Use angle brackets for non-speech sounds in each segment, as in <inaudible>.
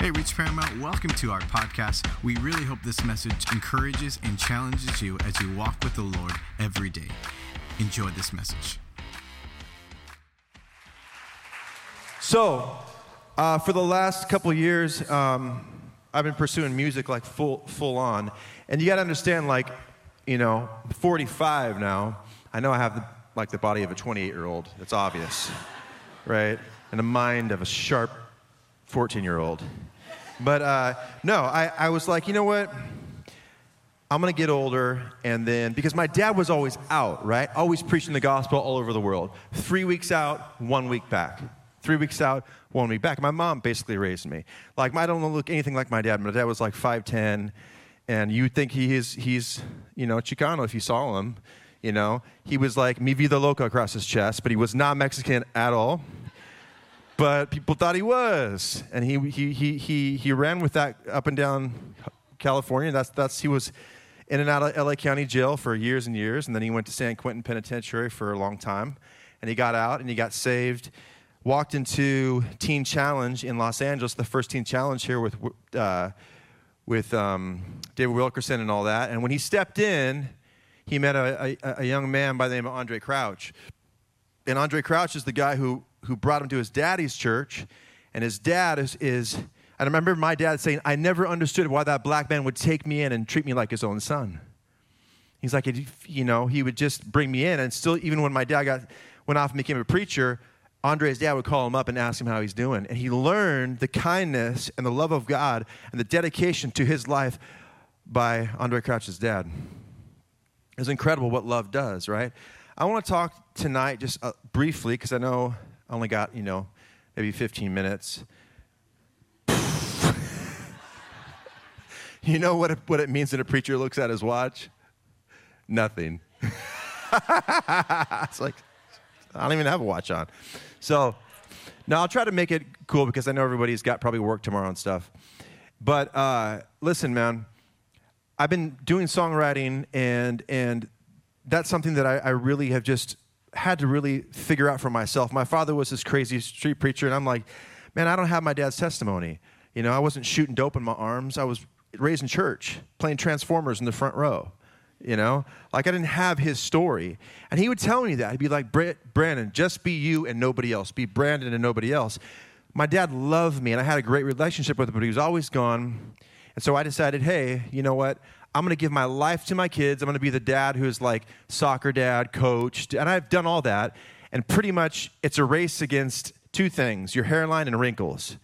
Hey, Reach Paramount, welcome to our podcast. We really hope this message encourages and challenges you as you walk with the Lord every day. Enjoy this message. So, uh, for the last couple years, um, I've been pursuing music like full, full on. And you got to understand, like, you know, 45 now. I know I have the, like the body of a 28 year old. It's obvious, right? And the mind of a sharp 14 year old. But uh, no, I, I was like, you know what? I'm gonna get older, and then because my dad was always out, right? Always preaching the gospel all over the world. Three weeks out, one week back. Three weeks out, one week back. My mom basically raised me. Like I don't look anything like my dad. My dad was like 5'10, and you'd think he is he's you know Chicano if you saw him. You know, he was like mi vida loca across his chest, but he was not Mexican at all but people thought he was, and he he he he he ran with that up and down California. That's that's he was in and out of LA County Jail for years and years, and then he went to San Quentin Penitentiary for a long time, and he got out and he got saved. Walked into Teen Challenge in Los Angeles, the first Teen Challenge here with uh, with um, David Wilkerson and all that. And when he stepped in, he met a, a, a young man by the name of Andraé Crouch. And Andraé Crouch is the guy who who brought him to his daddy's church. And his dad is, is I remember my dad saying, I never understood why that black man would take me in and treat me like his own son. He's like, you know, he would just bring me in. And still, even when my dad got, went off and became a preacher, Andraé's dad would call him up and ask him how he's doing. And he learned the kindness and the love of God and the dedication to his life by Andraé Crouch's dad. It's incredible what love does, right? I want to talk tonight just uh, briefly because I know I only got, you know, maybe 15 minutes. <laughs> you know what it, what it means when a preacher looks at his watch? Nothing. <laughs> it's like, I don't even have a watch on. So, now I'll try to make it cool because I know everybody's got probably work tomorrow and stuff. But uh, listen, man, I've been doing songwriting, and and that's something that I, I really have just had to really figure out for myself. My father was this crazy street preacher, and I'm like, man, I don't have my dad's testimony. You know, I wasn't shooting dope in my arms. I was raised in church, playing Transformers in the front row. You know, like I didn't have his story. And he would tell me that. He'd be like, Brandin, just be you and nobody else. Be Brandin and nobody else. My dad loved me, and I had a great relationship with him, but he was always gone. And so I decided, hey, you know what? I'm going to give my life to my kids. I'm going to be the dad who's like soccer dad, coach, and I've done all that. And pretty much it's a race against two things your hairline and wrinkles.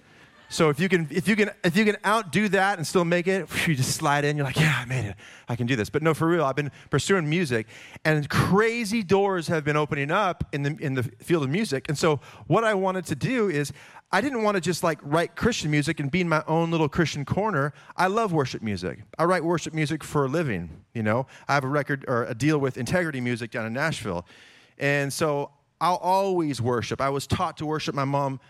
So if you can, if you can, if you can outdo that and still make it, you just slide in. You're like, yeah, I made it. I can do this. But no, for real, I've been pursuing music, and crazy doors have been opening up in the in the field of music. And so what I wanted to do is I didn't want to just like write Christian music and be in my own little Christian corner. I love worship music. I write worship music for a living, you know. I have a record or a deal with Integrity Music down in Nashville. And so I'll always worship. I was taught to worship my mom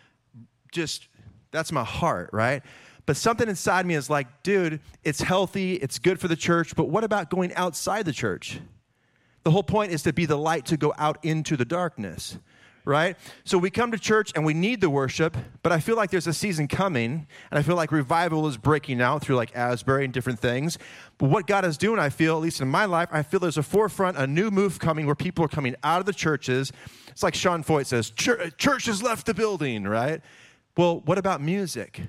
just that's my heart, right? But something inside me is like, dude, it's healthy, it's good for the church, but what about going outside the church? The whole point is to be the light to go out into the darkness right? So we come to church and we need the worship, but I feel like there's a season coming, and I feel like revival is breaking out through like Asbury and different things. But what God is doing, I feel, at least in my life, I feel there's a forefront, a new move coming where people are coming out of the churches. It's like Sean Feucht says, church has left the building, right? Well, what about music?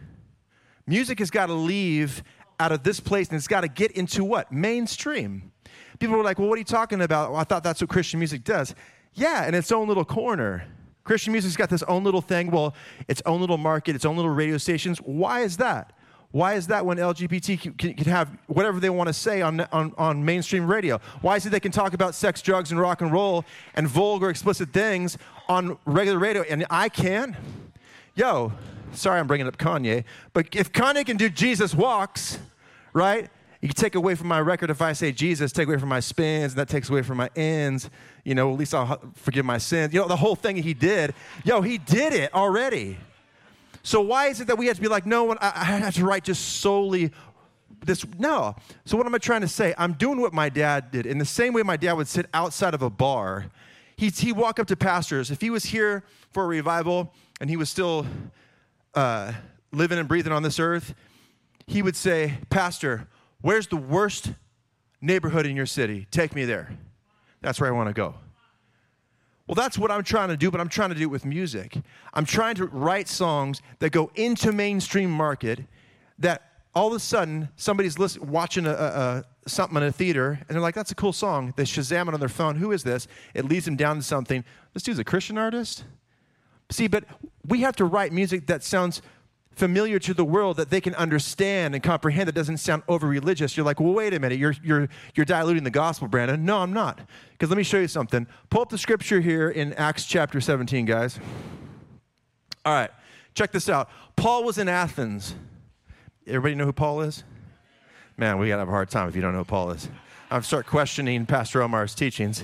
Music has got to leave out of this place and it's got to get into what? Mainstream. People were like, well, what are you talking about? Well, I thought that's what Christian music does. Yeah, in its own little corner. Christian music's got this own little thing, well, its own little market, its own little radio stations. Why is that? Why is that when LGBT can, can have whatever they want to say on, on, on mainstream radio? Why is it they can talk about sex, drugs, and rock and roll and vulgar, explicit things on regular radio and I can? Yo, sorry I'm bringing up Kanye, but if Kanye can do Jesus Walks, right? You take away from my record if I say Jesus, take away from my spins, and that takes away from my ends. You know, at least I'll forgive my sins. You know, the whole thing he did, yo, he did it already. So why is it that we have to be like, no, I, I have to write just solely this? No. So what am I trying to say? I'm doing what my dad did. In the same way my dad would sit outside of a bar, he'd, he'd walk up to pastors. If he was here for a revival and he was still uh, living and breathing on this earth, he would say, Pastor, where's the worst neighborhood in your city? Take me there. That's where I want to go. Well, that's what I'm trying to do, but I'm trying to do it with music. I'm trying to write songs that go into mainstream market that all of a sudden somebody's listen, watching a, a, a, something in a theater and they're like, that's a cool song. They Shazam it on their phone. Who is this? It leads them down to something. This dude's a Christian artist? See, but we have to write music that sounds familiar to the world that they can understand and comprehend that doesn't sound over religious. You're like, well, wait a minute, you're, you're, you're diluting the gospel, Brandin. No, I'm not. Because let me show you something. Pull up the scripture here in Acts chapter 17, guys. All right, check this out. Paul was in Athens. Everybody know who Paul is? Man, we gotta have a hard time if you don't know who Paul is. I'm start questioning Pastor Omar's teachings.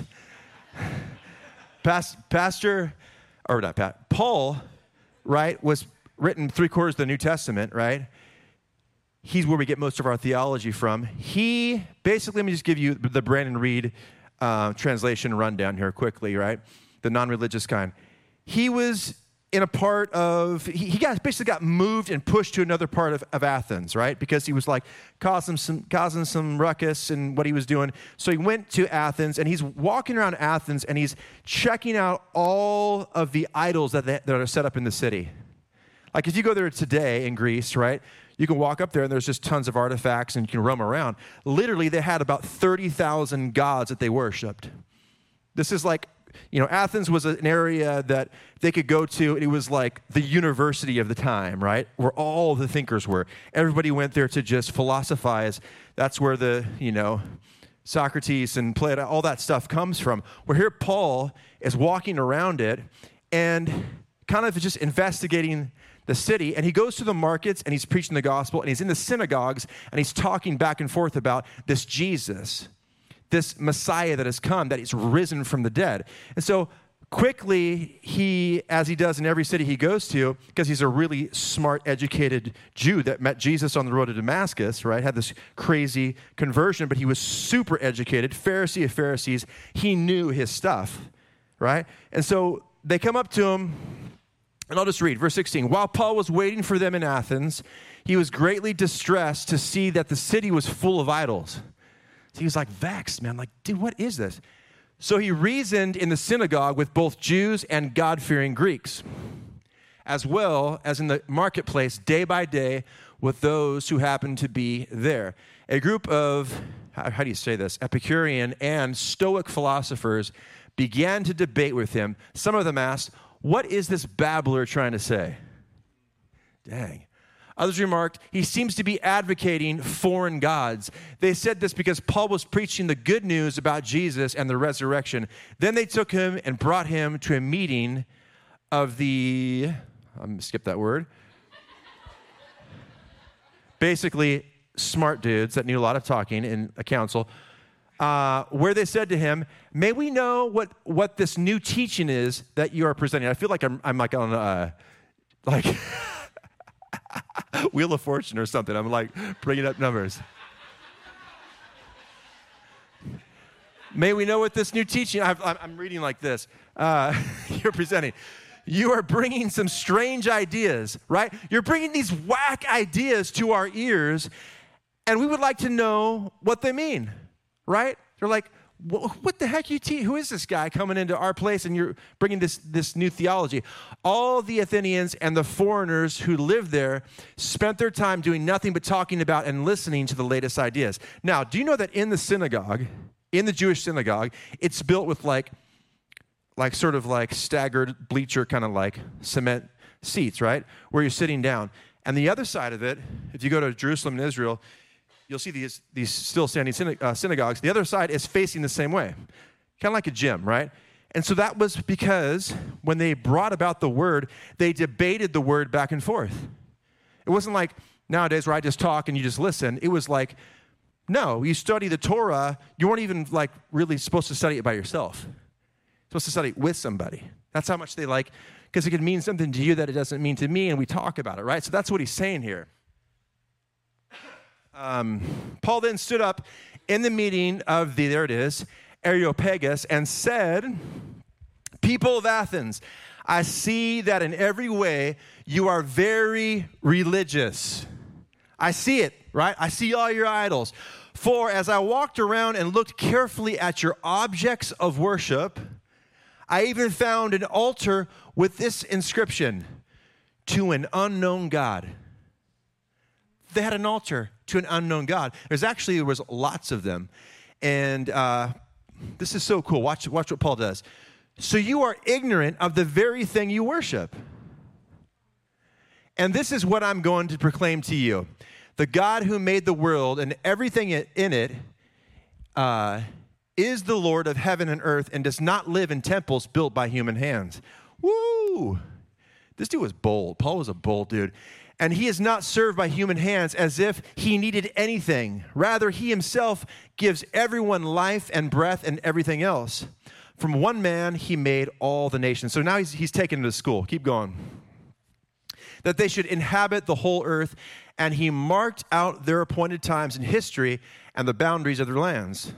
Past, Pastor, or not Pat, Paul, right, was written three quarters of the New Testament, right? He's where we get most of our theology from. He basically, let me just give you the Brandin Reed uh, translation rundown here quickly, right? The non religious kind. He was in a part of he, he, got basically got moved and pushed to another part of, of athens right because he was like causing some causing some ruckus and what he was doing so he went to athens and he's walking around athens and he's checking out all of the idols that, they, that are set up in the city like if you go there today in Greece, right? You can walk up there and there's just tons of artifacts and you can roam around. Literally, they had about 30,000 gods that they worshiped. This is like, you know, Athens was an area that they could go to. It was like the university of the time, right? Where all the thinkers were. Everybody went there to just philosophize. That's where the, you know, Socrates and Plato, all that stuff comes from. Where here Paul is walking around it and kind of just investigating the city and he goes to the markets and he's preaching the gospel and he's in the synagogues and he's talking back and forth about this Jesus, this Messiah that has come, that he's risen from the dead. And so quickly he as he does in every city he goes to because he's a really smart educated jew that met jesus on the road to damascus right had this crazy conversion but he was super educated pharisee of pharisees he knew his stuff right and so they come up to him and I'll just read verse 16. While Paul was waiting for them in Athens, he was greatly distressed to see that the city was full of idols. So he was like vexed, man, like, dude, what is this? So he reasoned in the synagogue with both Jews and God fearing Greeks, as well as in the marketplace day by day with those who happened to be there. A group of, how, how do you say this, Epicurean and Stoic philosophers began to debate with him. Some of them asked, what is this babbler trying to say? Dang. Others remarked, he seems to be advocating foreign gods. They said this because Paul was preaching the good news about Jesus and the resurrection. Then they took him and brought him to a meeting of the, I'm to skip that word. Basically, smart dudes that knew a lot of talking in a council uh, where they said to him, May we know what, what this new teaching is that you are presenting? I feel like I'm, I'm like on uh, like <laughs> Wheel of Fortune or something. I'm like bringing up numbers. <laughs> May we know what this new teaching, i am reading like this. Uh, <laughs> you're presenting. You are bringing some strange ideas, right? You're bringing these whack ideas to our ears, and we would like to know what they mean right? They're like, what the heck you teach? Who is this guy coming into our place and you're bringing this, this new theology? All the Athenians and the foreigners who lived there spent their time doing nothing but talking about and listening to the latest ideas. Now, do you know that in the synagogue, in the Jewish synagogue, it's built with like, like sort of like staggered bleacher kind of like cement seats, right? Where you're sitting down. And the other side of it, if you go to Jerusalem and Israel, you'll see these, these still standing uh, synagogues. The other side is facing the same way, kind of like a gym, right? And so that was because when they brought about the word, they debated the word back and forth. It wasn't like nowadays where I just talk and you just listen. It was like, no, you study the Torah, you weren't even like really supposed to study it by yourself. You're supposed to study it with somebody. That's how much they like, because it can mean something to you that it doesn't mean to me, and we talk about it, right? So that's what he's saying here. Um, Paul then stood up in the meeting of the, there it is, Areopagus, and said, People of Athens, I see that in every way You are very religious. I see it, right? I see all your idols. For as I walked around and looked carefully at your objects of worship, I even found an altar with this inscription to an unknown God. They had an altar to an unknown God. There's actually there was lots of them, and uh, this is so cool. Watch, watch what Paul does. So you are ignorant of the very thing you worship. And this is what I'm going to proclaim to you the God who made the world and everything in it uh, is the Lord of heaven and earth and does not live in temples built by human hands. Woo! This dude was bold. Paul was a bold dude. And he is not served by human hands as if he needed anything. Rather, he himself gives everyone life and breath and everything else. From one man, he made all the nations. So now he's, he's taken to school. Keep going. That they should inhabit the whole earth, and he marked out their appointed times in history and the boundaries of their lands.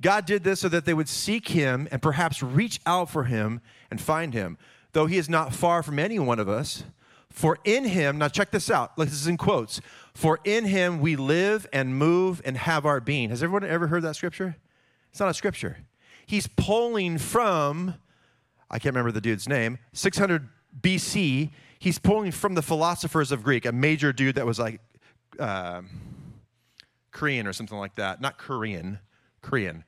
God did this so that they would seek him and perhaps reach out for him and find him, though he is not far from any one of us. For in him, now check this out, this is in quotes, for in him we live and move and have our being. Has everyone ever heard that scripture? It's not a scripture. He's pulling from, I can't remember the dude's name, 600 BC. He's pulling from the philosophers of Greek, a major dude that was like uh, Korean or something like that. Not Korean, Korean.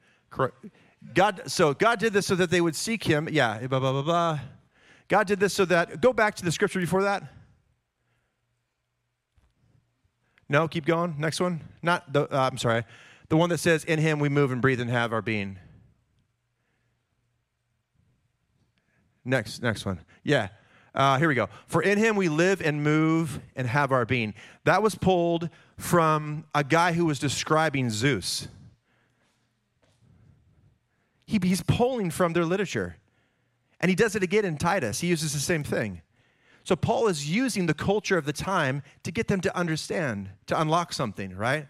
God, so God did this so that they would seek him. Yeah, blah, blah, blah, blah. God did this so that, go back to the scripture before that. No, keep going. Next one. Not the, uh, I'm sorry. The one that says, In him we move and breathe and have our being. Next, next one. Yeah. Uh, here we go. For in him we live and move and have our being. That was pulled from a guy who was describing Zeus. He, he's pulling from their literature. And he does it again in Titus. He uses the same thing. So Paul is using the culture of the time to get them to understand, to unlock something, right?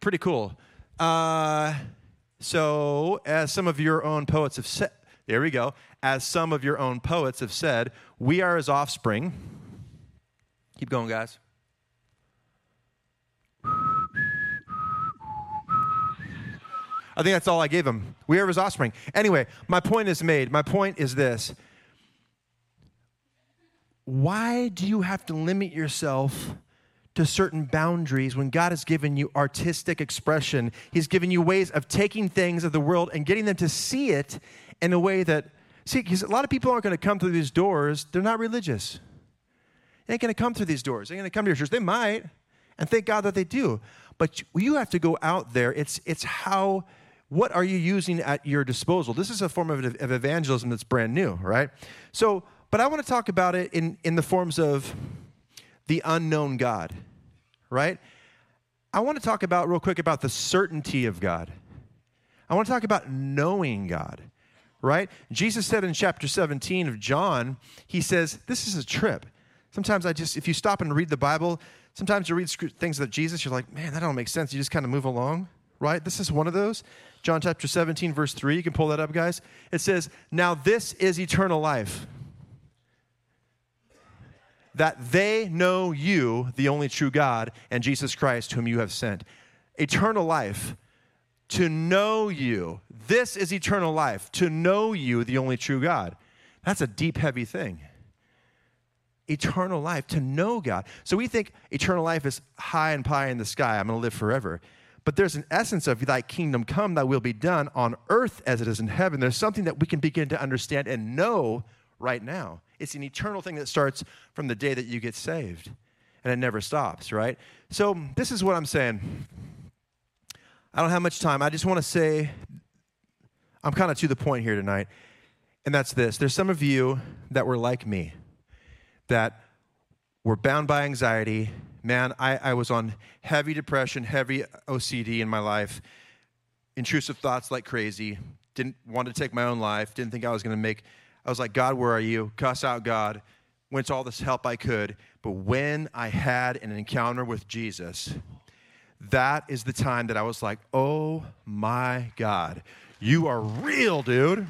Pretty cool. Uh, so, as some of your own poets have said, there we go. As some of your own poets have said, we are his offspring. Keep going, guys. I think that's all I gave him. We are his offspring. Anyway, my point is made. My point is this Why do you have to limit yourself to certain boundaries when God has given you artistic expression? He's given you ways of taking things of the world and getting them to see it in a way that, see, because a lot of people aren't going to come through these doors, they're not religious. They ain't going to come through these doors. They're going to come to your church. They might, and thank God that they do. But you have to go out there. It's, it's how what are you using at your disposal? This is a form of, of evangelism that's brand new, right? So, but I want to talk about it in, in the forms of the unknown God, right? I want to talk about real quick about the certainty of God. I want to talk about knowing God, right? Jesus said in chapter 17 of John, he says, This is a trip. Sometimes I just, if you stop and read the Bible, sometimes you read things that Jesus, you're like, man, that don't make sense. You just kind of move along, right? This is one of those. John chapter 17, verse 3. You can pull that up, guys. It says, Now this is eternal life, that they know you, the only true God, and Jesus Christ, whom you have sent. Eternal life, to know you. This is eternal life, to know you, the only true God. That's a deep, heavy thing. Eternal life, to know God. So we think eternal life is high and pie in the sky. I'm going to live forever. But there's an essence of thy kingdom come, thy will be done on earth as it is in heaven. There's something that we can begin to understand and know right now. It's an eternal thing that starts from the day that you get saved, and it never stops, right? So, this is what I'm saying. I don't have much time. I just want to say, I'm kind of to the point here tonight, and that's this. There's some of you that were like me, that were bound by anxiety man, I, I was on heavy depression, heavy OCD in my life, intrusive thoughts like crazy, didn't want to take my own life, didn't think I was going to make. I was like, God, where are you? Cuss out God. Went to all this help I could. But when I had an encounter with Jesus, that is the time that I was like, oh my God, you are real, dude.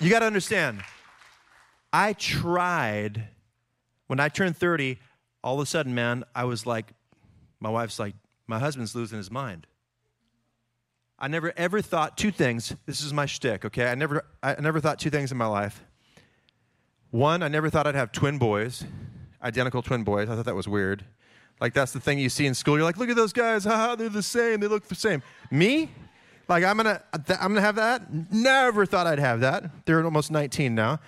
you got to understand, I tried, when I turned 30, all of a sudden, man, I was like, my wife's like, my husband's losing his mind. I never ever thought two things. This is my shtick, okay? I never, I never thought two things in my life. One, I never thought I'd have twin boys, identical twin boys. I thought that was weird. Like that's the thing you see in school. You're like, look at those guys, haha, they're the same. They look the same. Me, like I'm gonna, I'm gonna have that. Never thought I'd have that. They're almost 19 now,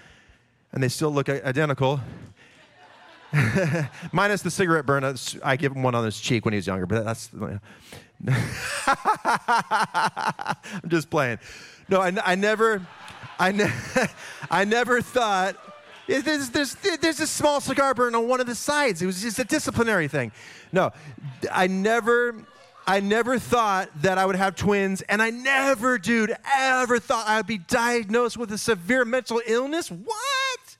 and they still look identical. <laughs> Minus the cigarette burn. Uh, I give him one on his cheek when he was younger, but that's. <laughs> I'm just playing. No, I, I never, I, ne- <laughs> I never thought. There's, there's, there's a small cigar burn on one of the sides. It was just a disciplinary thing. No, I never, I never thought that I would have twins, and I never, dude, ever thought I would be diagnosed with a severe mental illness. What?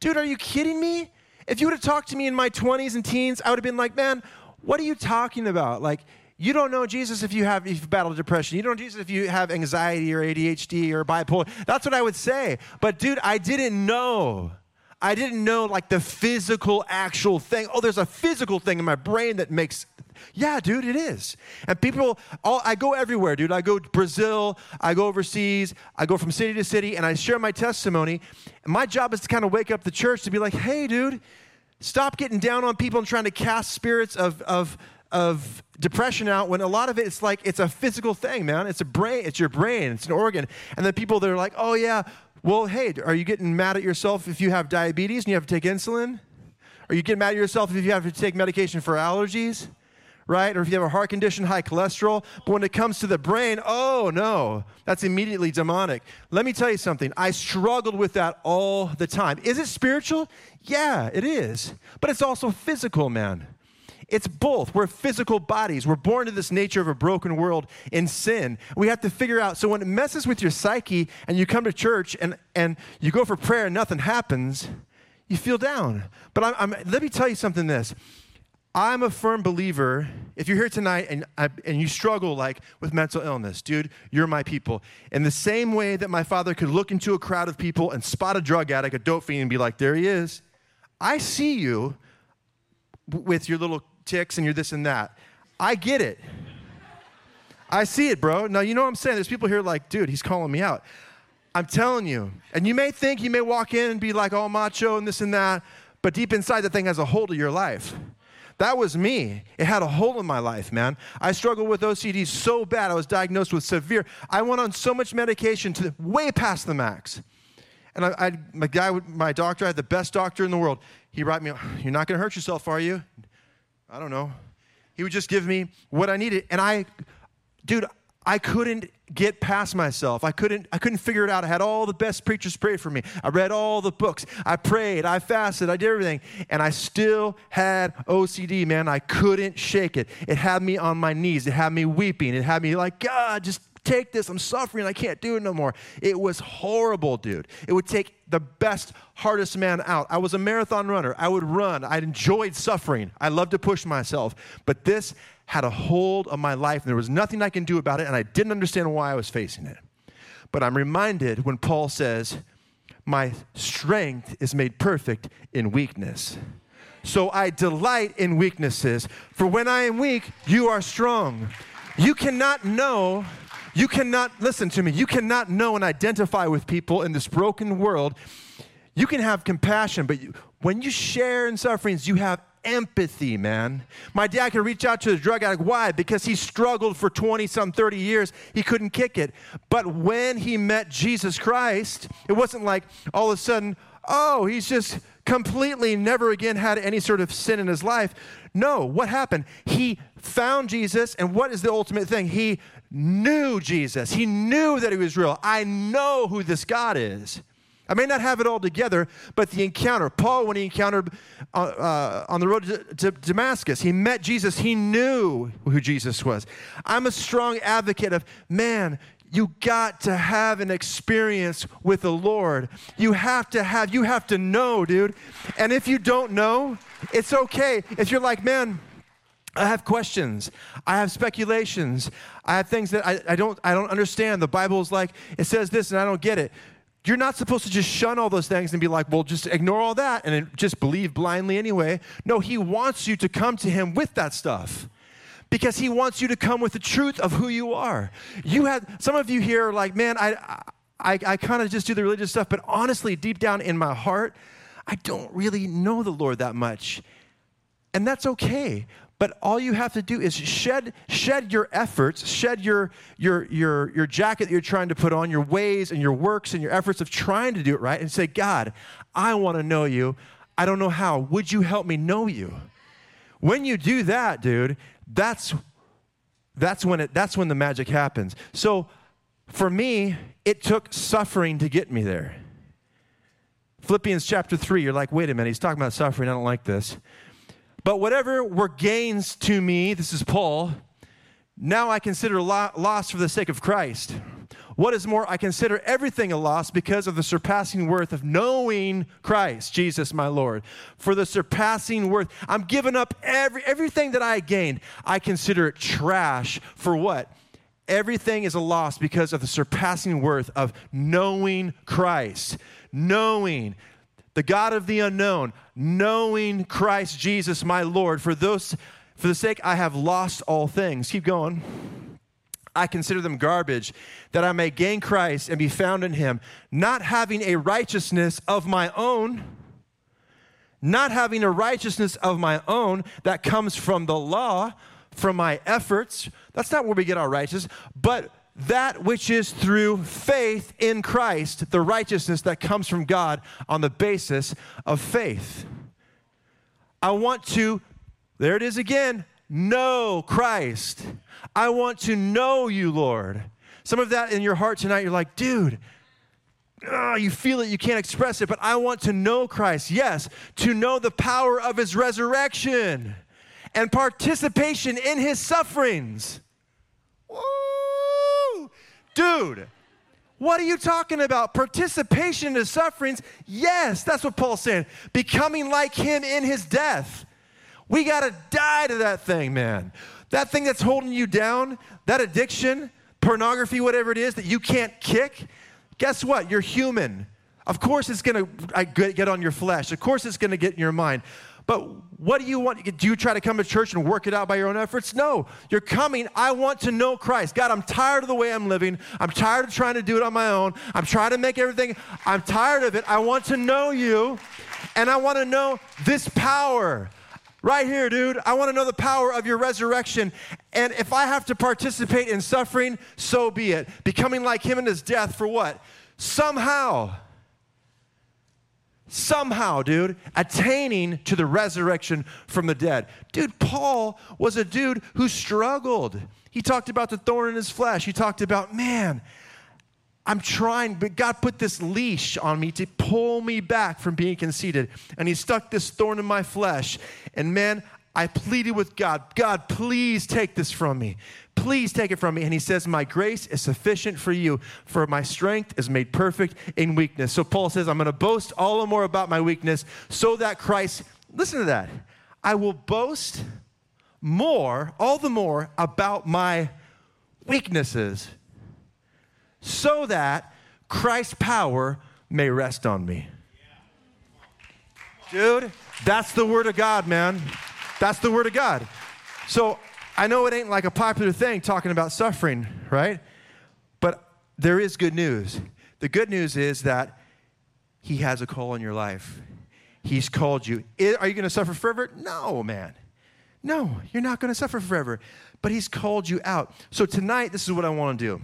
Dude, are you kidding me? If you would have talked to me in my 20s and teens, I would have been like, man, what are you talking about? Like, you don't know Jesus if you have if you battle depression. You don't know Jesus if you have anxiety or ADHD or bipolar. That's what I would say. But dude, I didn't know. I didn't know like the physical actual thing. Oh, there's a physical thing in my brain that makes yeah, dude, it is. And people, all, I go everywhere, dude. I go to Brazil, I go overseas, I go from city to city, and I share my testimony. And my job is to kind of wake up the church to be like, hey, dude, stop getting down on people and trying to cast spirits of, of, of depression out when a lot of it it's like it's a physical thing man it's a brain it's your brain it's an organ and then people that are like oh yeah well hey are you getting mad at yourself if you have diabetes and you have to take insulin are you getting mad at yourself if you have to take medication for allergies right? Or if you have a heart condition, high cholesterol. But when it comes to the brain, oh no, that's immediately demonic. Let me tell you something. I struggled with that all the time. Is it spiritual? Yeah, it is. But it's also physical, man. It's both. We're physical bodies. We're born to this nature of a broken world in sin. We have to figure out. So when it messes with your psyche and you come to church and, and you go for prayer and nothing happens, you feel down. But I'm, I'm, let me tell you something this. I'm a firm believer. If you're here tonight and, and you struggle like with mental illness, dude, you're my people. In the same way that my father could look into a crowd of people and spot a drug addict, a dope fiend, and be like, there he is. I see you with your little ticks and your this and that. I get it. I see it, bro. Now, you know what I'm saying? There's people here like, dude, he's calling me out. I'm telling you. And you may think, you may walk in and be like all macho and this and that, but deep inside, that thing has a hold of your life. That was me. It had a hole in my life, man. I struggled with OCD so bad. I was diagnosed with severe. I went on so much medication to way past the max. And I, I my guy, my doctor, I had the best doctor in the world. He wrote me, <sighs> "You're not going to hurt yourself, are you?" I don't know. He would just give me what I needed, and I, dude, I couldn't get past myself. I couldn't, I couldn't figure it out. I had all the best preachers pray for me. I read all the books. I prayed. I fasted. I did everything. And I still had OCD, man. I couldn't shake it. It had me on my knees. It had me weeping. It had me like, God, just take this. I'm suffering. I can't do it no more. It was horrible, dude. It would take the best, hardest man out. I was a marathon runner. I would run. I enjoyed suffering. I loved to push myself. But this had a hold of my life, and there was nothing I can do about it, and I didn't understand why I was facing it. But I'm reminded when Paul says, My strength is made perfect in weakness. So I delight in weaknesses, for when I am weak, you are strong. You cannot know you cannot, listen to me, you cannot know and identify with people in this broken world. You can have compassion, but you, when you share in sufferings, you have empathy, man. My dad could reach out to the drug addict. Why? Because he struggled for 20 some 30 years. He couldn't kick it. But when he met Jesus Christ, it wasn't like all of a sudden, oh, he's just completely never again had any sort of sin in his life. No, what happened? He found Jesus, and what is the ultimate thing? He knew Jesus. He knew that he was real. I know who this God is. I may not have it all together, but the encounter, Paul, when he encountered uh, uh, on the road to, to, Damascus, he met Jesus. He knew who Jesus was. I'm a strong advocate of, man, you got to have an experience with the Lord. You have to have, you have to know, dude. And if you don't know, it's okay. If you're like, man, I have questions. I have speculations. I have things that I, I, don't, I don't understand. The Bible is like, it says this and I don't get it. You're not supposed to just shun all those things and be like, well, just ignore all that and just believe blindly anyway. No, He wants you to come to Him with that stuff because He wants you to come with the truth of who you are. You had some of you here are like, man, I, I, I kind of just do the religious stuff, but honestly, deep down in my heart, I don't really know the Lord that much. And that's okay. But all you have to do is shed, shed your efforts, shed your, your, your, your jacket that you're trying to put on, your ways and your works and your efforts of trying to do it right, and say, God, I want to know you. I don't know how. Would you help me know you? When you do that, dude, that's, that's, when, it, that's when the magic happens. So for me, it took suffering to get me there. Philippians chapter 3, you're like, wait a minute, he's talking about suffering. I don't like this. But whatever were gains to me, this is Paul, now I consider loss for the sake of Christ. What is more, I consider everything a loss because of the surpassing worth of knowing Christ, Jesus my Lord. For the surpassing worth, I'm giving up every, everything that I gained. I consider it trash for what? Everything is a loss because of the surpassing worth of knowing Christ. Knowing the God of the unknown, knowing Christ Jesus my Lord. For those for the sake I have lost all things. Keep going. I consider them garbage, that I may gain Christ and be found in him, not having a righteousness of my own, not having a righteousness of my own that comes from the law, from my efforts. That's not where we get our righteousness, but that which is through faith in Christ, the righteousness that comes from God on the basis of faith. I want to, there it is again, know Christ. I want to know you, Lord. Some of that in your heart tonight, you're like, dude, oh, you feel it, you can't express it, but I want to know Christ. Yes, to know the power of his resurrection and participation in his sufferings. Woo! Dude, what are you talking about? Participation in his sufferings? Yes, that's what Paul's saying. Becoming like him in his death. We got to die to that thing, man. That thing that's holding you down, that addiction, pornography, whatever it is that you can't kick. Guess what? You're human. Of course, it's going to get on your flesh. Of course, it's going to get in your mind. But what do you want? Do you try to come to church and work it out by your own efforts? No. You're coming. I want to know Christ. God, I'm tired of the way I'm living. I'm tired of trying to do it on my own. I'm trying to make everything. I'm tired of it. I want to know you. And I want to know this power. Right here, dude. I want to know the power of your resurrection. And if I have to participate in suffering, so be it. Becoming like him in his death for what? Somehow somehow, dude, attaining to the resurrection from the dead. Dude, Paul was a dude who struggled. He talked about the thorn in his flesh. He talked about, man, I'm trying, but God put this leash on me to pull me back from being conceited. And He stuck this thorn in my flesh. And man, I pleaded with God, God, please take this from me. Please take it from me. And he says, My grace is sufficient for you, for my strength is made perfect in weakness. So Paul says, I'm going to boast all the more about my weakness so that Christ, listen to that, I will boast more, all the more about my weaknesses so that Christ's power may rest on me. Dude, that's the word of God, man. That's the word of God. So I know it ain't like a popular thing talking about suffering, right? But there is good news. The good news is that He has a call in your life. He's called you. Are you going to suffer forever? No, man. No, you're not going to suffer forever. But He's called you out. So tonight, this is what I want to do.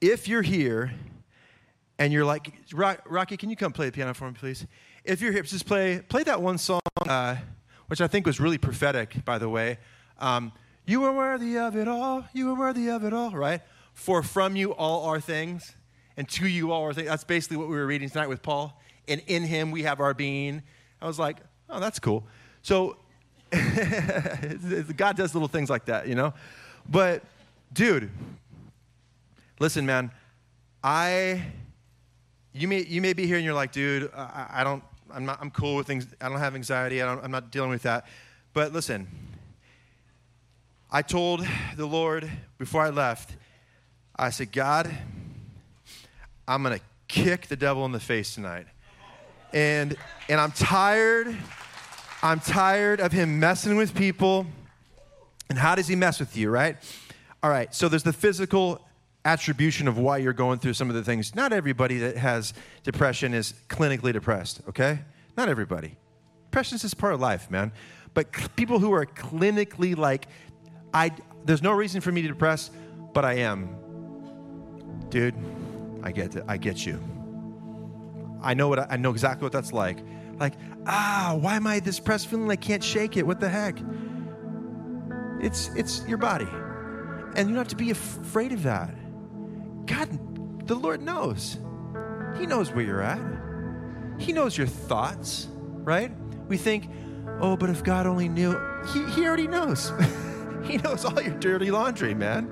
If you're here and you're like, Rocky, can you come play the piano for me, please? If you're here, just play play that one song. Uh, which I think was really prophetic, by the way. Um, you are worthy of it all. You are worthy of it all, right? For from you all are things, and to you all are things. That's basically what we were reading tonight with Paul. And in him we have our being. I was like, oh, that's cool. So <laughs> God does little things like that, you know? But, dude, listen, man, I, you may, you may be here and you're like, dude, I, I don't, I'm, not, I'm cool with things. I don't have anxiety. I am not dealing with that. But listen, I told the Lord before I left, I said, God, I'm going to kick the devil in the face tonight. And, and I'm tired. I'm tired of him messing with people. And how does he mess with you, right? All right, so there's the physical attribution of why you're going through some of the things. Not everybody that has depression is clinically depressed, okay? Not everybody. Depression is just part of life, man. But people who are clinically like, I, there's no reason for me to depress, but I am. Dude, I get it. I get you. I know what I know exactly what that's like. Like, ah, why am I this depressed feeling I can't shake it? What the heck? It's it's your body. And you don't have to be afraid of that. God, the Lord knows. He knows where you're at. He knows your thoughts, right? We think, oh, but if God only knew, He, he already knows. <laughs> he knows all your dirty laundry, man.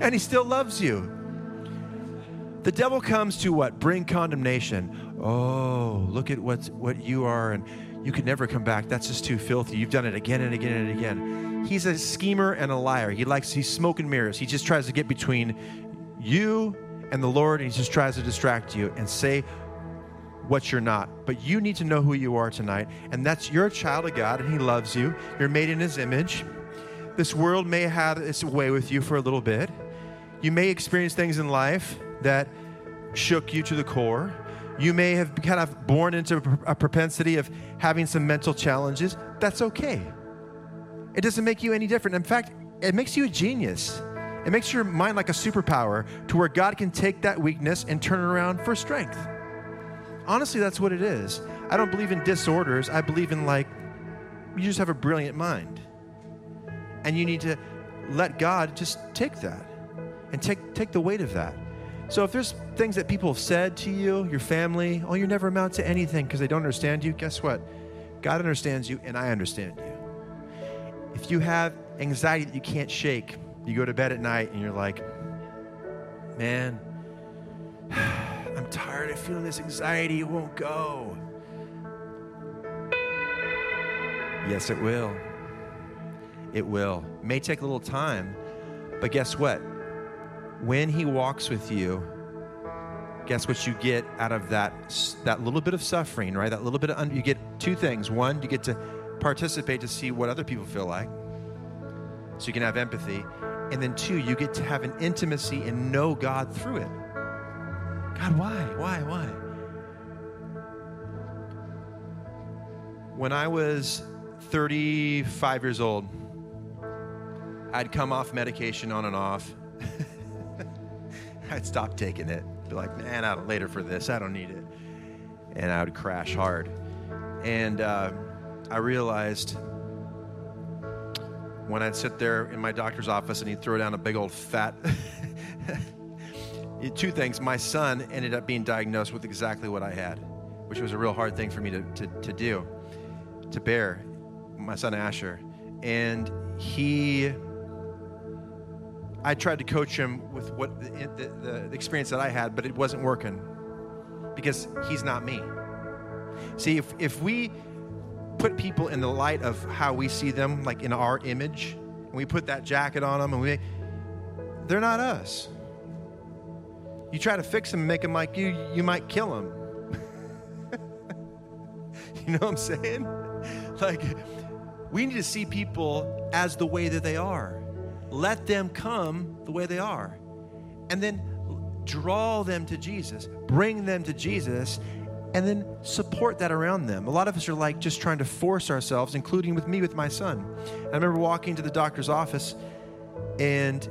And He still loves you. The devil comes to what? Bring condemnation. Oh, look at what, what you are, and you can never come back. That's just too filthy. You've done it again and again and again. He's a schemer and a liar. He likes, he's smoke and mirrors. He just tries to get between you and the Lord, and he just tries to distract you and say what you're not. But you need to know who you are tonight, and that's you're a child of God, and He loves you. You're made in His image. This world may have its way with you for a little bit. You may experience things in life that shook you to the core. You may have kind of born into a propensity of having some mental challenges. That's okay. It doesn't make you any different. In fact, it makes you a genius. It makes your mind like a superpower to where God can take that weakness and turn it around for strength. Honestly, that's what it is. I don't believe in disorders. I believe in like, you just have a brilliant mind. And you need to let God just take that and take, take the weight of that. So if there's things that people have said to you, your family, oh, you never amount to anything because they don't understand you, guess what? God understands you and I understand you. If you have anxiety that you can't shake, you go to bed at night and you're like, man, <sighs> I'm tired of feeling this anxiety. It won't go. Yes, it will. It will. It may take a little time, but guess what? When He walks with you, guess what you get out of that that little bit of suffering, right? That little bit of un- you get two things. One, you get to participate to see what other people feel like, so you can have empathy. And then two, you get to have an intimacy and know God through it. God, why? Why? Why? When I was 35 years old, I'd come off medication on and off. <laughs> I'd stop taking it. Be like, man, I'll later for this. I don't need it. And I would crash hard. And uh, I realized when I'd sit there in my doctor's office and he'd throw down a big old fat <laughs> two things. My son ended up being diagnosed with exactly what I had, which was a real hard thing for me to, to, to do, to bear. My son Asher. And he, I tried to coach him with what the, the, the experience that I had, but it wasn't working because he's not me. See, if, if we put people in the light of how we see them, like in our image, and we put that jacket on them, and we, they're not us. You try to fix them and make them like you, you might kill them. <laughs> you know what I'm saying? <laughs> Like, we need to see people as the way that they are. Let them come the way they are. And then draw them to Jesus, bring them to Jesus, and then support that around them. A lot of us are like just trying to force ourselves, including with me with my son. I remember walking to the doctor's office and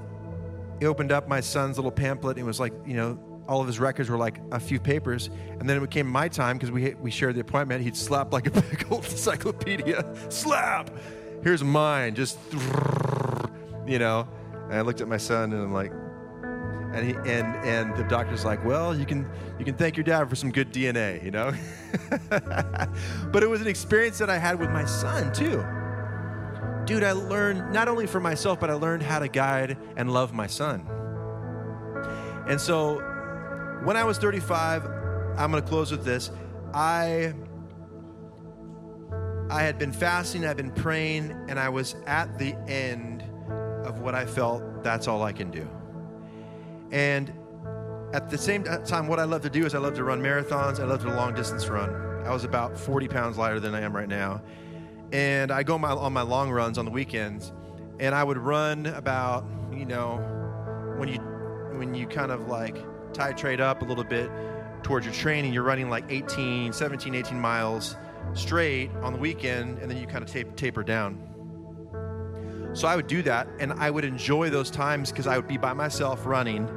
he opened up my son's little pamphlet and it was like, you know, all of his records were like a few papers. And then it became my time because we, we shared the appointment. He'd slap like a <laughs> big old encyclopedia. Slap! Here's mine. Just, <laughs> you know. And I looked at my son and I'm like, and he and and the doctor's like, well, you can you can thank your dad for some good DNA, you know. <laughs> but it was an experience that I had with my son too dude, I learned not only for myself, but I learned how to guide and love my son. And so when I was 35, I'm going to close with this. I I had been fasting, I'd been praying, and I was at the end of what I felt that's all I can do. And at the same time, what I love to do is I love to run marathons. I love to long distance run. I was about 40 pounds lighter than I am right now. And I go my, on my long runs on the weekends, and I would run about, you know, when you when you kind of like titrate up a little bit towards your training, you're running like 18, 17, 18 miles straight on the weekend, and then you kind of tape, taper down. So I would do that, and I would enjoy those times because I would be by myself running,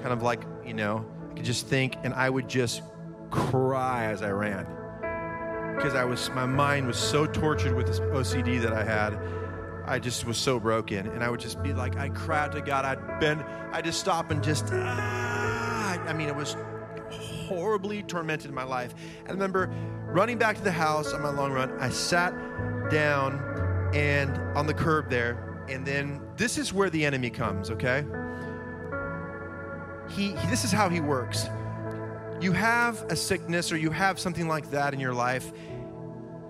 kind of like, you know, I could just think, and I would just cry as I ran. Because I was, my mind was so tortured with this OCD that I had. I just was so broken, and I would just be like, cry out to God. I'd bend, I'd just stop and just, ah. I mean, it was horribly tormented in my life. I remember running back to the house on my long run. I sat down and on the curb there, and then this is where the enemy comes. Okay, he, he this is how he works. You have a sickness or you have something like that in your life.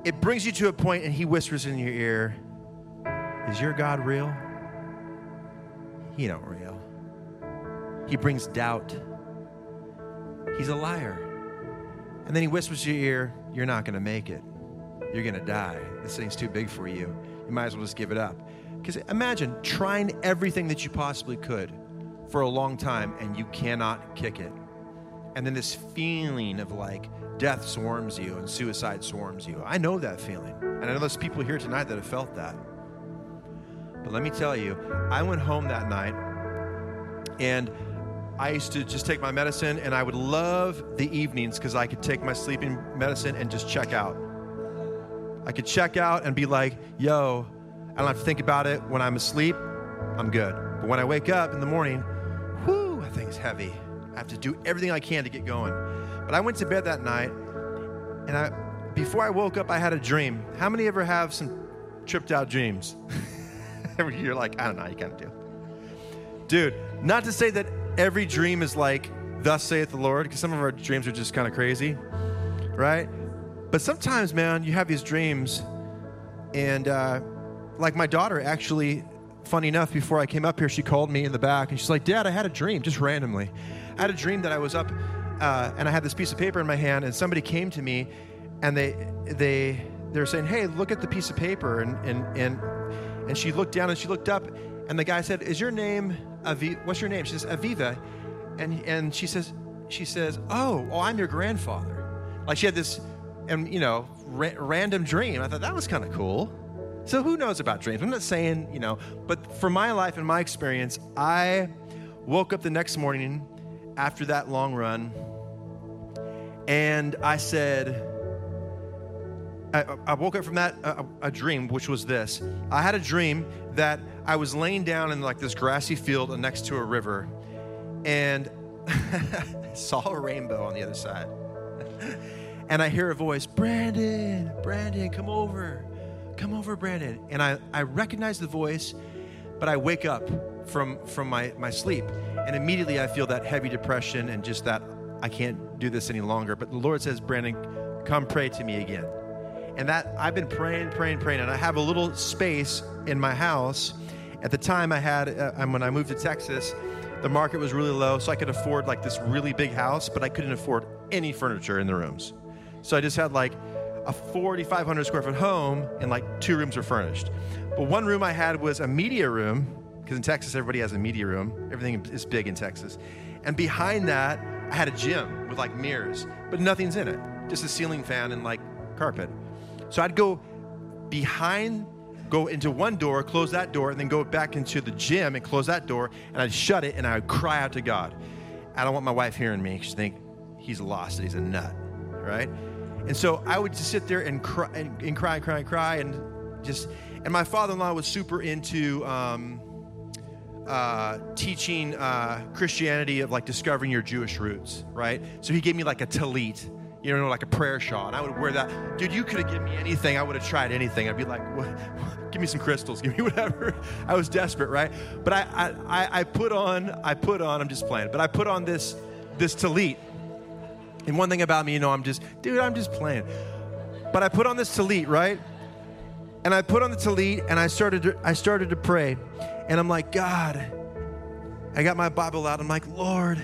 It brings you to a point, and he whispers in your ear, "Is your God real?" He don't real. He brings doubt He's a liar. And then he whispers to your ear, You're not going to make it. You're going to die. This thing's too big for you. You might as well just give it up. Because imagine trying everything that you possibly could for a long time and you cannot kick it. And then this feeling of like death swarms you and suicide swarms you. I know that feeling. And I know there's people here tonight that have felt that. But let me tell you, I went home that night and I used to just take my medicine, and I would love the evenings because I could take my sleeping medicine and just check out. I could check out and be like, yo, I don't have to think about it. When I'm asleep, I'm good. But when I wake up in the morning, that thing's heavy. I have to do everything I can to get going. But I went to bed that night, and I, before I woke up, I had a dream. How many ever have some tripped out dreams? <laughs> You're like, I don't know, you kind of do. Dude, not to say that every dream is like, thus saith the Lord, because some of our dreams are just kind of crazy, right? But sometimes, man, you have these dreams, and uh, like my daughter actually, funny enough, before I came up here, she called me in the back and she's like, Dad, I had a dream just randomly. I had a dream that I was up uh, and I had this piece of paper in my hand, and somebody came to me and they, they, they were saying, Hey, look at the piece of paper. And, and, and, and she looked down and she looked up, and the guy said, Is your name Aviva, what's your name? She says, Aviva. And, and she says, she says, oh, oh, I'm your grandfather. Like she had this, and you know, ra- random dream. I thought that was kind of cool. So who knows about dreams? I'm not saying, you know, but for my life and my experience, I woke up the next morning after that long run and I said, I, woke up from that a dream, which was this. I had a dream that I was laying down in like this grassy field next to a river, and <laughs> saw a rainbow on the other side. <laughs> and I hear a voice, Brandin, Brandin, come over, come over, Brandin. And I, I recognize the voice, but I wake up from from my, my sleep, and immediately I feel that heavy depression and just that I can't do this any longer. But the Lord says, Brandin, come pray to me again. And that I've been praying, praying, praying, and I have a little space in my house at the time, I had, uh, when I moved to Texas, the market was really low, so I could afford like this really big house, but I couldn't afford any furniture in the rooms. So I just had like a 4,500 square foot home, and like two rooms were furnished. But one room I had was a media room, because in Texas, everybody has a media room. Everything is big in Texas. And behind that, I had a gym with like mirrors, but nothing's in it, just a ceiling fan and like carpet. So I'd go behind go into one door, close that door, and then go back into the gym and close that door, and I'd shut it and I would cry out to God. I don't want my wife hearing me. She'd think he's lost, he's a nut, right? And so I would just sit there and cry and, and cry and cry and cry and just. And my father-in-law was super into um, uh, teaching uh, Christianity of like discovering your Jewish roots, right? So he gave me like a talit, you know, like a prayer shawl. And I would wear that. Dude, you could have given me anything. I would have tried anything. I'd be like, what? give me some crystals, give me <laughs> whatever. I was desperate, right? But I, I, I put on, I put on, I'm just playing, but I put on this, this talit. And one thing about me, you know, I'm just, dude, I'm just playing. But I put on this talit, right? And I put on the talit and I started to, I started to pray. And I'm like, God, I got my Bible out. I'm like, Lord,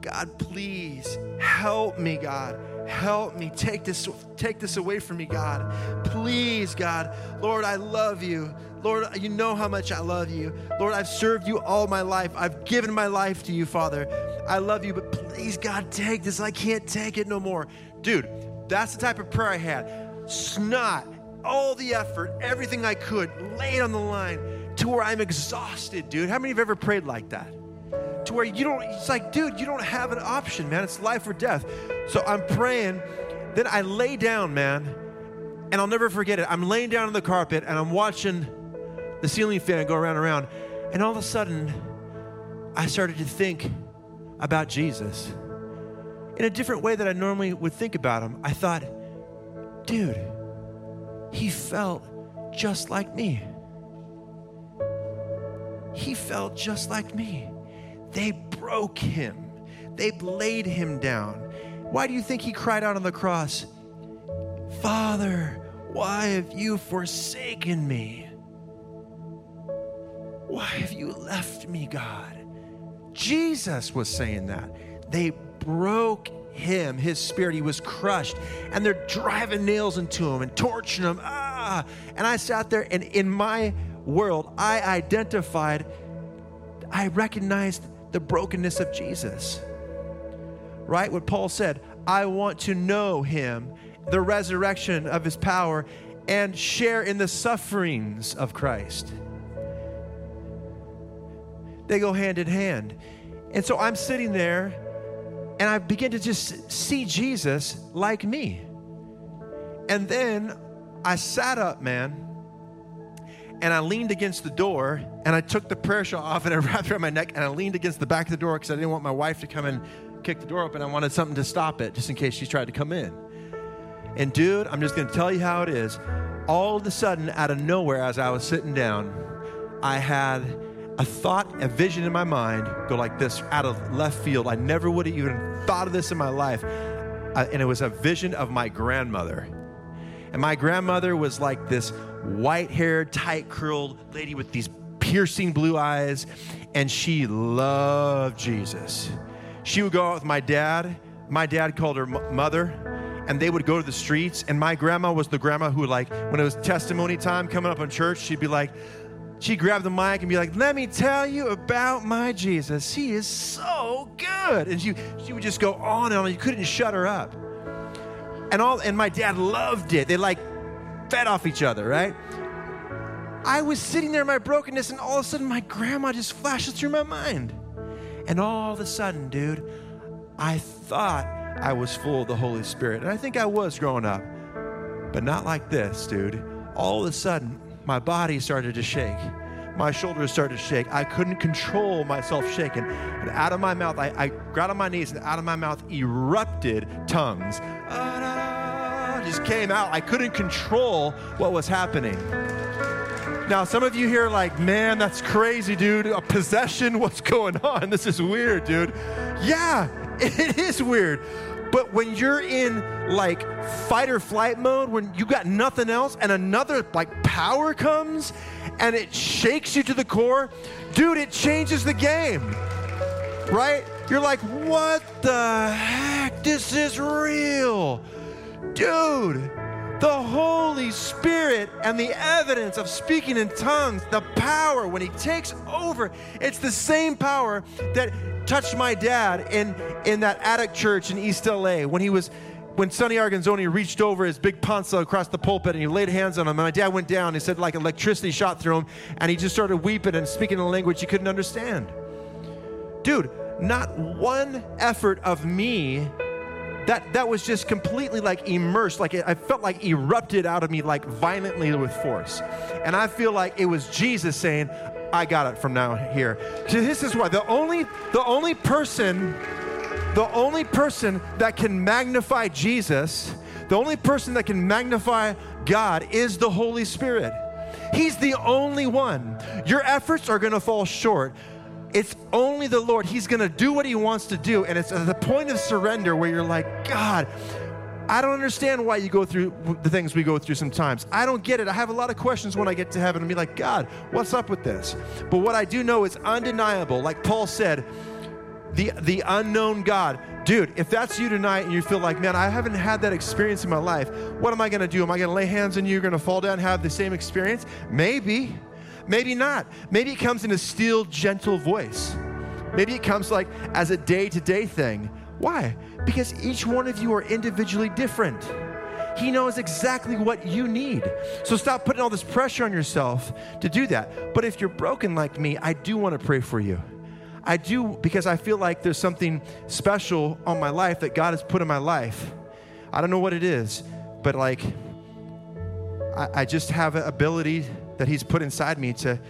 God, please help me, God. Help me. Take this, take this away from me, God. Please, God. Lord, I love you. Lord, you know how much I love you. Lord, I've served you all my life. I've given my life to you, Father. I love you, but please, God, take this. I can't take it no more. Dude, that's the type of prayer I had. Snot, all the effort, everything I could, lay it on the line to where I'm exhausted, dude. How many have ever prayed like that? To where you don't, it's like, dude, you don't have an option, man. It's life or death. So I'm praying. Then I lay down, man, and I'll never forget it. I'm laying down on the carpet and I'm watching the ceiling fan go around and around. And all of a sudden, I started to think about Jesus in a different way that I normally would think about him. I thought, dude, he felt just like me. He felt just like me. They broke him, they laid him down. Why do you think he cried out on the cross, Father, why have you forsaken me? Why have you left me, God? Jesus was saying that. They broke him, his spirit. He was crushed. And they're driving nails into him and torturing him. Ah! And I sat there, and in my world, I identified, I recognized the brokenness of Jesus. Right? What Paul said, I want to know him, the resurrection of his power, and share in the sufferings of Christ. They go hand in hand. And so I'm sitting there and I begin to just see Jesus like me. And then I sat up, man, and I leaned against the door and I took the prayer shawl off and I <laughs> wrapped around my neck and I leaned against the back of the door because I didn't want my wife to come and kick the door open. I wanted something to stop it just in case she tried to come in. And dude, I'm just gonna tell you how it is. All of a sudden, out of nowhere, as I was sitting down, I had a thought, a vision in my mind go like this out of left field. I never would have even thought of this in my life. Uh, and it was a vision of my grandmother. And my grandmother was like this white haired, tight curled lady with these piercing blue eyes. And she loved Jesus. She would go out with my dad. My dad called her mother. And they would go to the streets. And my grandma was the grandma who, like, when it was testimony time coming up in church, she'd be like, she'd grab the mic and be like, Let me tell you about my Jesus. He is so good. And she, she would just go on and on. You couldn't shut her up. And all and my dad loved it. They like fed off each other, right? I was sitting there in my brokenness, and all of a sudden my grandma just flashes through my mind. And all of a sudden, dude, I thought I was full of the Holy Spirit. And I think I was growing up. But not like this, dude. All of a sudden, my body started to shake. My shoulders started to shake. I couldn't control myself shaking. And out of my mouth, I, I got on my knees, and out of my mouth erupted tongues. Just came out. I couldn't control what was happening. Now, some of you here are like, man, that's crazy, dude. A possession? <laughs> What's going on? This is weird, dude. Yeah, <laughs> it is weird. But when you're in like fight or flight mode, when you got nothing else and another like power comes and it shakes you to the core, dude, it changes the game. Right? You're like, what the heck? This is real. Dude, the Holy Spirit and the evidence of speaking in tongues, the power when He takes over, it's the same power that touched my dad in, in that attic church in East LA when he was when Sonny Arguinzoni reached over his big panza across the pulpit and he laid hands on him, and my dad went down. He said like electricity shot through him, and he just started weeping and speaking in a language he couldn't understand. Dude, not one effort of me that that was just completely like immersed like it, i felt like erupted out of me like violently with force. And i feel like it was jesus saying i got it from now here. So this is why the only the only person the only person that can magnify jesus the only person that can magnify god is the holy spirit. He's the only one. Your efforts are going to fall short it's only the Lord. He's going to do what He wants to do. And it's at the point of surrender where you're like, God, I don't understand why you go through the things we go through sometimes. I don't get it. I have a lot of questions when I get to heaven and be like, God, what's up with this? But what I do know is undeniable. Like Paul said, the, the unknown God. Dude, if that's you tonight and you feel like, man, I haven't had that experience in my life, what am I going to do? Am I going to lay hands on you? You're going to fall down and have the same experience? Maybe. Maybe not. Maybe it comes in a still, gentle voice. Maybe it comes like as a day to day thing. Why? Because each one of you are individually different. He knows exactly what you need. So stop putting all this pressure on yourself to do that. But if you're broken like me, I do want to pray for you. I do because I feel like there's something special on my life that God has put in my life. I don't know what it is, but like, I, I just have an ability that He's put inside me to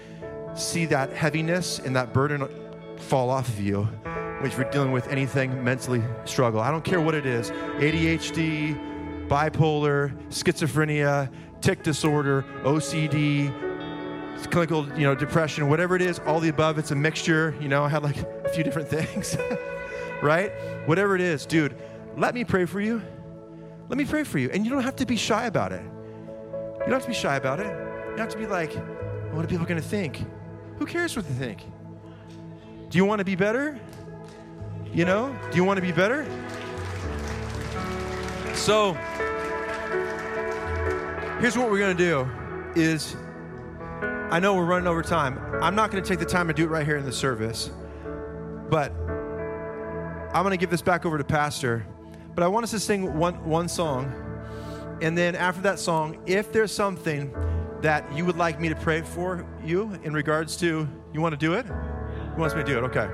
see that heaviness and that burden fall off of you if you're dealing with anything mentally struggle. I don't care what it is ADHD, bipolar, schizophrenia, tic disorder, OCD, clinical, you know, depression, whatever it is, all the above, it's a mixture. You know, I had like a few different <laughs> things, right? Whatever it is, dude, let me pray for you. Let me pray for you. And you don't have to be shy about it. You don't have to be shy about it. You have to be like, what are people going to think? Who cares what they think? Do you want to be better? You know, do you want to be better? So, here's what we're going to do is I know we're running over time. I'm not going to take the time to do it right here in the service, but I'm going to give this back over to Pastor. But I want us to sing one, one song. And then after that song, if there's something that you would like me to pray for you in regards to, you want to do it? Who wants me to do it? Okay.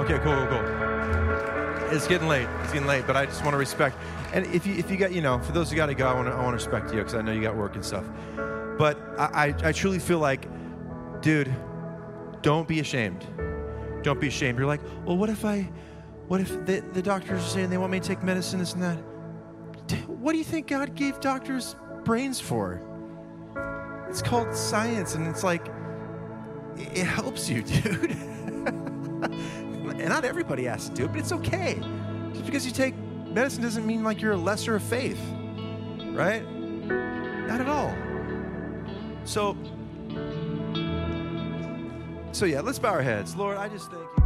Okay, cool, cool, cool. It's getting late. It's getting late, but I just want to respect. And if you, if you got, you know, for those who got to go, I want to, I want to respect you because I know you got work and stuff. But I, I, I truly feel like, dude, don't be ashamed. Don't be ashamed. You're like, well, what if I, what if the, the doctors are saying they want me to take medicine, this and that? What do you think God gave doctors brains for? It's called science, and it's like, it helps you, <laughs> dude. and not everybody has to do it, but it's okay. Just because you take medicine doesn't mean like you're a lesser of faith, right? Not at all. So, so yeah, let's bow our heads. Lord, I just thank you.